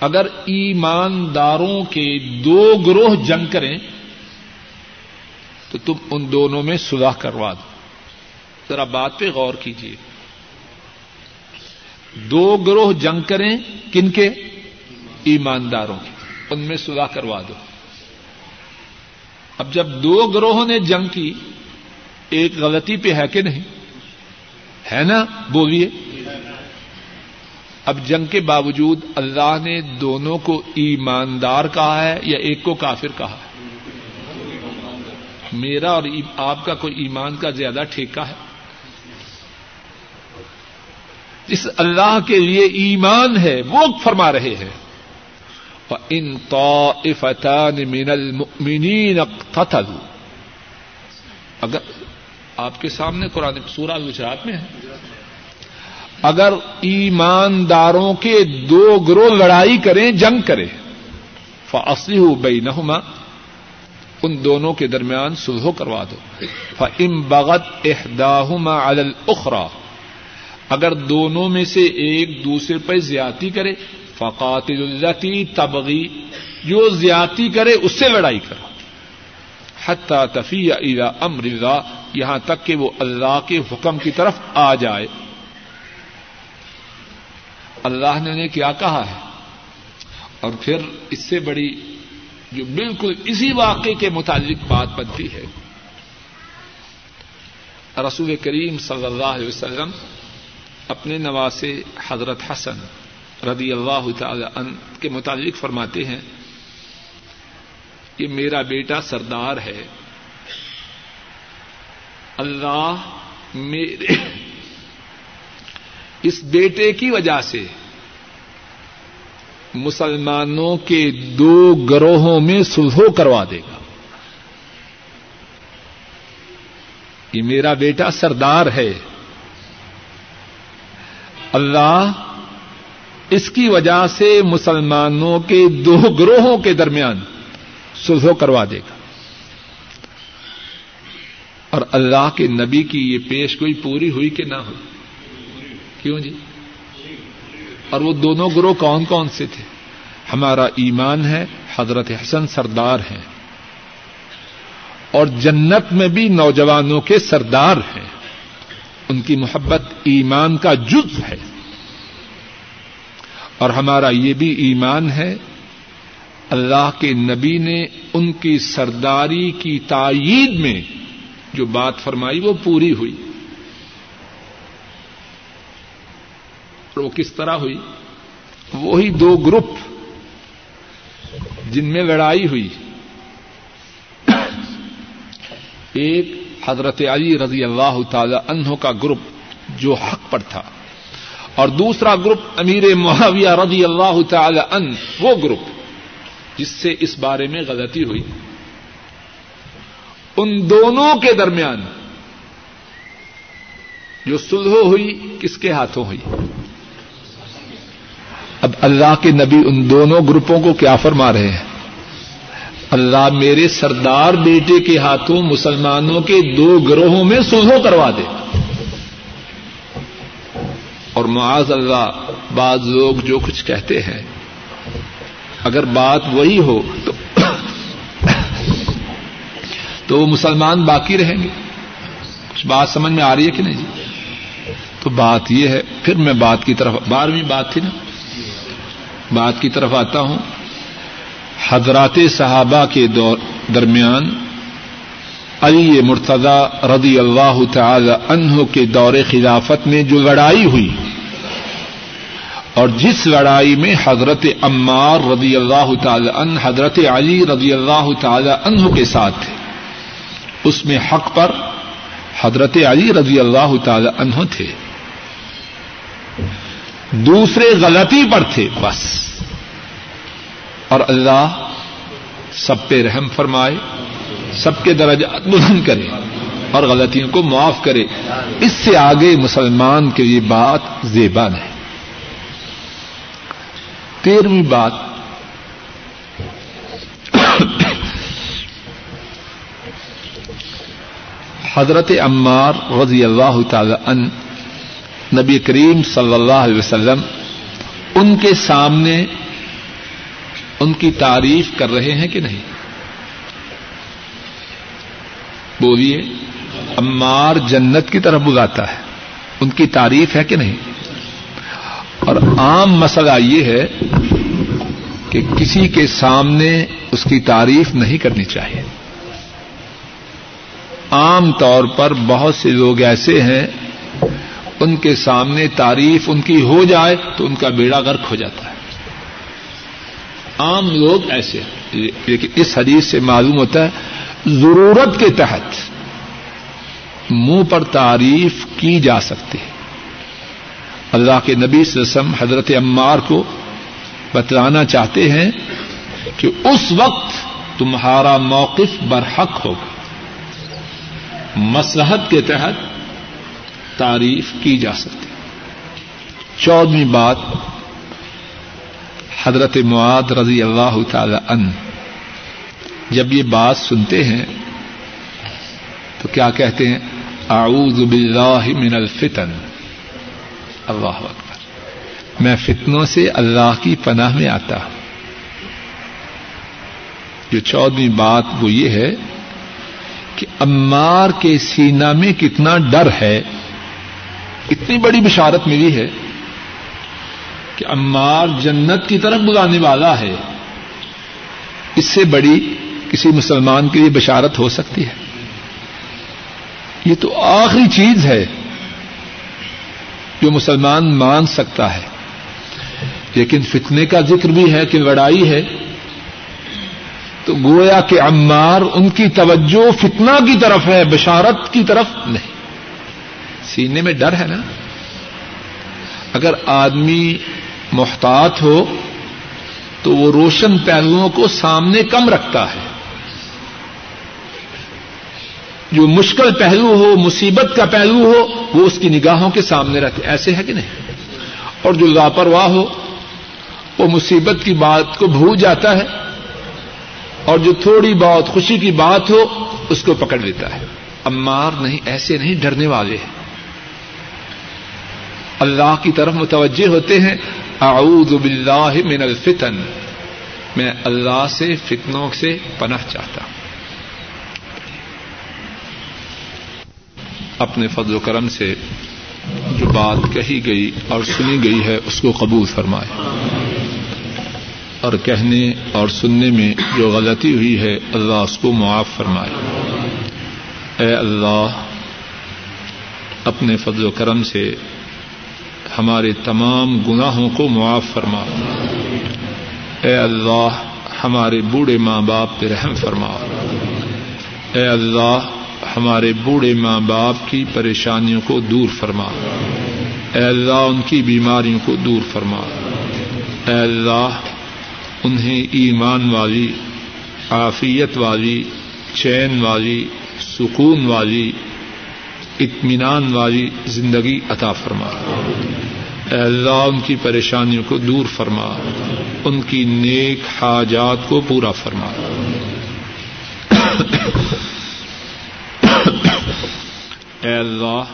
اگر ایمانداروں کے دو گروہ جنگ کریں، تو تم ان دونوں میں صلح کروا دو۔ ذرا بات پہ غور کیجیے دو گروہ جنگ کریں کن کے؟ ایمانداروں کے۔ ان میں صلح کروا دو۔ اب جب دو گروہوں نے جنگ کی، ایک غلطی پہ ہے کہ نہیں؟ ہے نا؟ بولیے۔ اب جنگ کے باوجود اللہ نے دونوں کو ایماندار کہا ہے یا ایک کو کافر کہا ہے؟ میرا اور آپ کا کوئی ایمان کا زیادہ ٹھیکہ ہے؟ جس اللہ کے لیے ایمان ہے، وہ فرما رہے ہیں۔ ان طائفتان من المؤمنین اقتتلوا۔ اگر آپ کے سامنے قرآن سورہ گجرات میں ہے۔ اگر ایمانداروں کے دو گروہ لڑائی کریں، جنگ کریں فاصلحوا بینہما ان دونوں کے درمیان سلح کروا دو۔ فم بغت احداہما علی الاخرى اگر دونوں میں سے ایک دوسرے پر زیادتی کرے فقاتل التی تبغی جو زیادتی کرے اس سے لڑائی کرو۔ حتی تفیع الى امر اللہ، یہاں تک کہ وہ اللہ کے حکم کی طرف آ جائے۔ اللہ نے انہیں کیا کہا ہے؟ اور پھر اس سے بڑی جو بالکل اسی واقعے کے متعلق بات بنتی ہے۔ رسول کریم صلی اللہ علیہ وسلم اپنے نواسے حضرت حسن رضی اللہ تعالی عنہ کے متعلق فرماتے ہیں کہ میرا بیٹا سردار ہے۔ اللہ میرے اس بیٹے کی وجہ سے مسلمانوں کے دو گروہوں میں سلحو کروا دے گا۔ یہ میرا بیٹا سردار ہے۔ اللہ اس کی وجہ سے مسلمانوں کے دو گروہوں کے درمیان سلحو کروا دے گا۔ اور اللہ کے نبی کی یہ پیش گوئی پوری ہوئی کہ نہ ہوئی؟ کیوں جی؟ اور وہ دونوں گروہ کون کون سے تھے؟ ہمارا ایمان ہے، حضرت حسن سردار ہیں۔ اور جنت میں بھی نوجوانوں کے سردار ہیں۔ ان کی محبت ایمان کا جز ہے۔ اور ہمارا یہ بھی ایمان ہے، اللہ کے نبی نے ان کی سرداری کی تائید میں جو بات فرمائی وہ پوری ہوئی۔ اور وہ کس طرح ہوئی؟ وہی دو گروپ جن میں لڑائی ہوئی۔ ایک حضرت علی رضی اللہ تعالی عنہ کا گروپ جو حق پر تھا۔ اور دوسرا گروپ امیر معاویہ رضی اللہ تعالی عنہ وہ گروپ جس سے اس بارے میں غلطی ہوئی۔ ان دونوں کے درمیان جو سلح ہوئی، کس کے ہاتھوں ہوئی؟ اب اللہ کے نبی ان دونوں گروپوں کو کیا فرما رہے ہیں؟ اللہ میرے سردار بیٹے کے ہاتھوں مسلمانوں کے دو گروہوں میں سلح کروا دے۔ اور معاذ اللہ بعض لوگ جو کچھ کہتے ہیں۔ اگر بات وہی ہو تو تو وہ مسلمان باقی رہیں گے۔ کچھ بات سمجھ میں آ رہی ہے کہ نہیں؟ جی تو بات یہ ہے، پھر میں بات کی طرف، بارہویں بات تھی نا۔ بات کی طرف آتا ہوں۔ حضرات صحابہ کے درمیان علی مرتضی رضی اللہ تعالی عنہ کے دور خلافت میں جو لڑائی ہوئی۔ اور جس لڑائی میں حضرت عمار رضی اللہ تعالی عنہ، حضرت علی رضی اللہ تعالی عنہ کے ساتھ تھے۔ اس میں حق پر حضرت علی رضی اللہ تعالی عنہ تھے۔ دوسرے غلطی پر تھے، بس۔ اور اللہ سب پہ رحم فرمائے، سب کے درجات بلند کرے اور غلطیوں کو معاف کرے۔ اس سے آگے مسلمان کے لیے بات زیبان ہے تیرہویں بات حضرت عمار رضی اللہ تعالی ان نبی کریم صلی اللہ علیہ وسلم، ان کے سامنے ان کی تعریف کر رہے ہیں کہ نہیں؟ بولیے، عمار جنت کی طرف بلاتا ہے، ان کی تعریف ہے کہ نہیں؟ اور عام مسئلہ یہ ہے کہ کسی کے سامنے اس کی تعریف نہیں کرنی چاہیے۔ عام طور پر بہت سے لوگ ایسے ہیں، ان کے سامنے تعریف ان کی ہو جائے تو ان کا بیڑا غرق ہو جاتا ہے۔ عام لوگ ایسے ہیں۔ لیکن اس حدیث سے معلوم ہوتا ہے، ضرورت کے تحت منہ پر تعریف کی جا سکتی ہے۔ اللہ کے نبی وسلم حضرت عمار کو بتلانا چاہتے ہیں کہ اس وقت تمہارا موقف برحق ہوگا۔ مسلحت کے تحت تعریف کی جا سکتی چودہویں بات، حضرت معاد رضی اللہ تعالی ان جب یہ بات سنتے ہیں، تو کیا کہتے ہیں؟ اعوذ باللہ من الفتن۔ اللہ اکبر۔ میں فتنوں سے اللہ کی پناہ میں آتا ہوں۔ جو چودہویں بات وہ یہ ہے کہ امار کے سینا میں کتنا ڈر ہے، اتنی بڑی بشارت ملی ہے کہ امار جنت کی طرف بلانے والا ہے۔ اس سے بڑی کسی مسلمان کے لیے بشارت ہو سکتی ہے۔ یہ تو آخری چیز ہے۔ جو مسلمان مان سکتا ہے۔ لیکن فتنے کا ذکر بھی ہے کہ لڑائی ہے۔ تو گویا کہ عمار ان کی توجہ فتنہ کی طرف ہے، بشارت کی طرف نہیں۔ سینے میں ڈر ہے نا۔ اگر آدمی محتاط ہو تو وہ روشن پہلوؤں کو سامنے کم رکھتا ہے۔ جو مشکل پہلو ہو، مصیبت کا پہلو ہو، وہ اس کی نگاہوں کے سامنے رکھے۔ ایسے ہے کہ نہیں؟ اور جو لاپرواہ ہو، وہ مصیبت کی بات کو بھول جاتا ہے اور جو تھوڑی بہت خوشی کی بات ہو، اس کو پکڑ لیتا ہے۔ امار نہیں، ایسے نہیں، ڈرنے والے ہیں۔ اللہ کی طرف متوجہ ہوتے ہیں۔ اعوذ باللہ من الفتن۔ میں اللہ سے، فتنوں سے پناہ چاہتا ہوں۔ اپنے فضل و کرم سے جو بات کہی گئی اور سنی گئی ہے، اس کو قبول فرمائے۔ اور کہنے اور سننے میں جو غلطی ہوئی ہے، اللہ اس کو معاف فرمائے۔ اے اللہ، اپنے فضل و کرم سے ہمارے تمام گناہوں کو معاف فرما۔ اے اللہ، ہمارے بوڑھے ماں باپ پہ رحم فرما۔ اے اللہ ہمارے بوڑھے ماں باپ کی پریشانیوں کو دور فرما۔ اے اللہ، ان کی بیماریوں کو دور فرما۔ اے اللہ، انہیں ایمان والی، عافیت والی، چین والی، سکون والی، اطمینان والی زندگی عطا فرما۔ اے اللہ، ان کی پریشانیوں کو دور فرما۔ ان کی نیک حاجات کو پورا فرما۔ اے اللہ،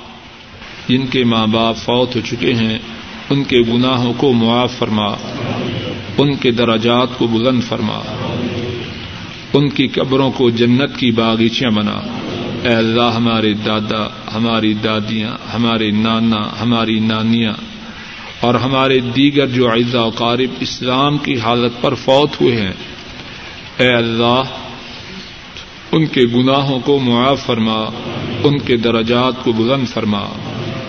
جن کے ماں باپ فوت ہو چکے ہیں، ان کے گناہوں کو معاف فرما، ان کے دراجات کو بلند فرما، ان کی قبروں کو جنت کی باغیچیاں بنا۔ اے اللہ، ہمارے دادا، ہماری دادیاں، ہمارے نانا، ہماری نانیاں اور ہمارے دیگر جو اعزا و قارب اسلام کی حالت پر فوت ہوئے ہیں۔ اے اللہ ان کے گناہوں کو معاف فرما، ان کے درجات کو بلند فرما،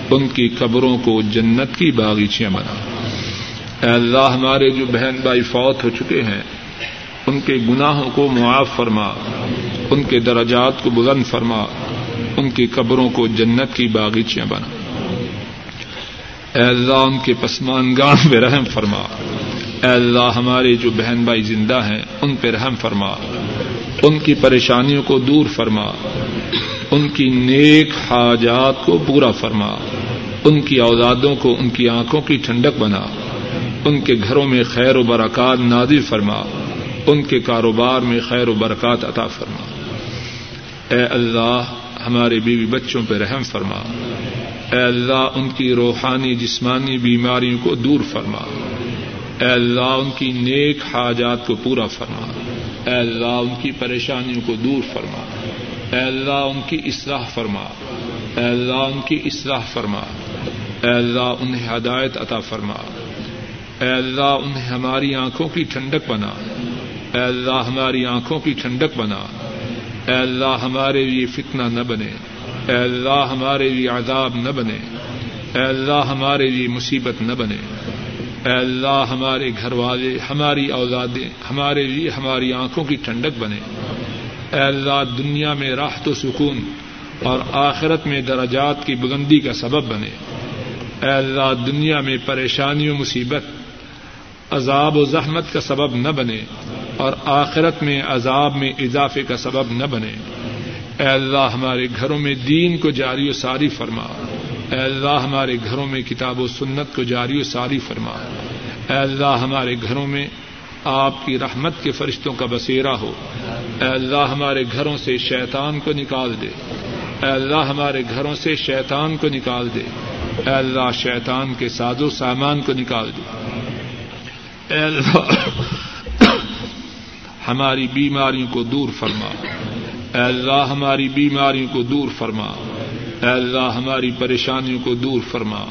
ان کی قبروں کو جنت کی باغیچیاں بنا۔ اے اللہ، ہمارے جو بہن بھائی فوت ہو چکے ہیں، ان کے گناہوں کو معاف فرما، ان کے درجات کو بلند فرما، ان کی قبروں کو جنت کی باغیچیاں بنا۔ اے اللہ، ان کے پسمانگان پہ رحم فرما۔ اے اللہ، ہمارے جو بہن بھائی زندہ ہیں، ان پہ رحم فرما۔ ان کی پریشانیوں کو دور فرما، ان کی نیک حاجات کو پورا فرما، ان کی اولادوں کو ان کی آنکھوں کی ٹھنڈک بنا، ان کے گھروں میں خیر و برکات نادر فرما، ان کے کاروبار میں خیر و برکات عطا فرما۔ اے اللہ، ہمارے بیوی بچوں پہ رحم فرما۔ اے اللہ، ان کی روحانی جسمانی بیماریوں کو دور فرما۔ اے اللہ، ان کی نیک حاجات کو پورا فرما۔ اے اللہ، ان کی پریشانیوں کو دور فرما۔ اے اللہ، ان کی اصلاح فرما۔ اے اللہ، ان کی اصلاح فرما۔ اے اللہ، انہیں ہدایت عطا فرما۔ اے اللہ، انہیں ہماری آنکھوں کی ٹھنڈک بنا۔ اے اللہ، ہماری آنکھوں کی ٹھنڈک بنا۔ اے اللہ، ہمارے لیے فتنہ نہ بنے۔ اے اللہ، ہمارے لیے عذاب نہ بنے۔ اے اللہ، ہمارے لیے مصیبت نہ بنے۔ اے اللہ، ہمارے گھر والے ہماری اولادیں، ہمارے لیے ہماری آنکھوں کی ٹھنڈک بنے۔ اے اللہ، دنیا میں راحت و سکون اور آخرت میں درجات کی بلندی کا سبب بنے۔ اے اللہ، دنیا میں پریشانی و مصیبت، عذاب و زحمت کا سبب نہ بنے اور آخرت میں عذاب میں اضافے کا سبب نہ بنے۔ اے اللہ، ہمارے گھروں میں دین کو جاری و ساری فرما۔ اے اللہ ہمارے گھروں میں کتاب و سنت کو جاری و ساری فرما۔ اے اللہ ہمارے گھروں میں آپ کی رحمت کے فرشتوں کا بسیرا ہو۔ اے اللہ ہمارے گھروں سے شیطان کو نکال دے۔ اے اللہ ہمارے گھروں سے شیطان کو نکال دے۔ اے اللہ شیطان کے ساز و سامان کو نکال دے۔ اے اللہ ہماری بیماریوں کو دور فرما۔ اے اللہ ہماری بیماریوں کو دور فرما۔ اے اللہ ہماری پریشانیوں کو دور فرما۔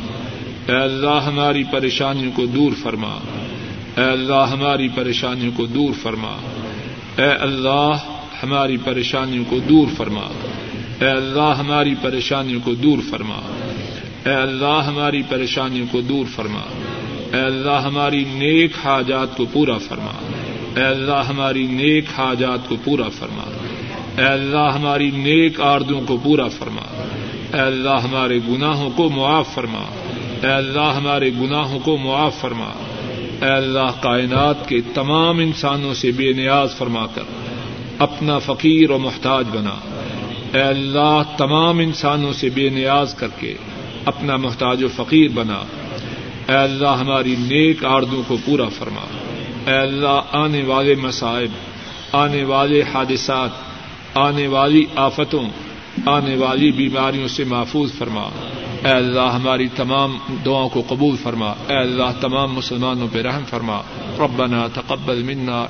اے اللہ ہماری پریشانیوں کو دور فرما۔ اے اللہ ہماری پریشانیوں کو دور فرما۔ اے اللہ ہماری پریشانیوں کو دور فرما۔ اے اللہ ہماری پریشانیوں کو دور فرما۔ اے اللہ ہماری پریشانیوں کو دور فرما۔ اے اللہ ہماری نیک حاجات کو پورا فرما۔ اے اللہ ہماری نیک حاجات کو پورا فرما۔ اے اللہ ہماری نیک آردوں کو پورا فرما۔ اے اللہ ہمارے گناہوں کو معاف فرما۔ اے اللہ ہمارے گناہوں کو معاف فرما۔ اے اللہ کائنات کے تمام انسانوں سے بے نیاز فرما کر اپنا فقیر و محتاج بنا۔ اے اللہ تمام انسانوں سے بے نیاز کر کے اپنا محتاج و فقیر بنا۔ اے اللہ ہماری نیک آردوں کو پورا فرما۔ اے اللہ آنے والے مصائب، آنے والے حادثات، آنے والی آفتوں آنے والی بیماریوں سے محفوظ فرما۔ اے اللہ، ہماری تمام دعاؤں کو قبول فرما۔ اے اللہ، تمام مسلمانوں پہ رحم فرما۔ ربنا تقبل منا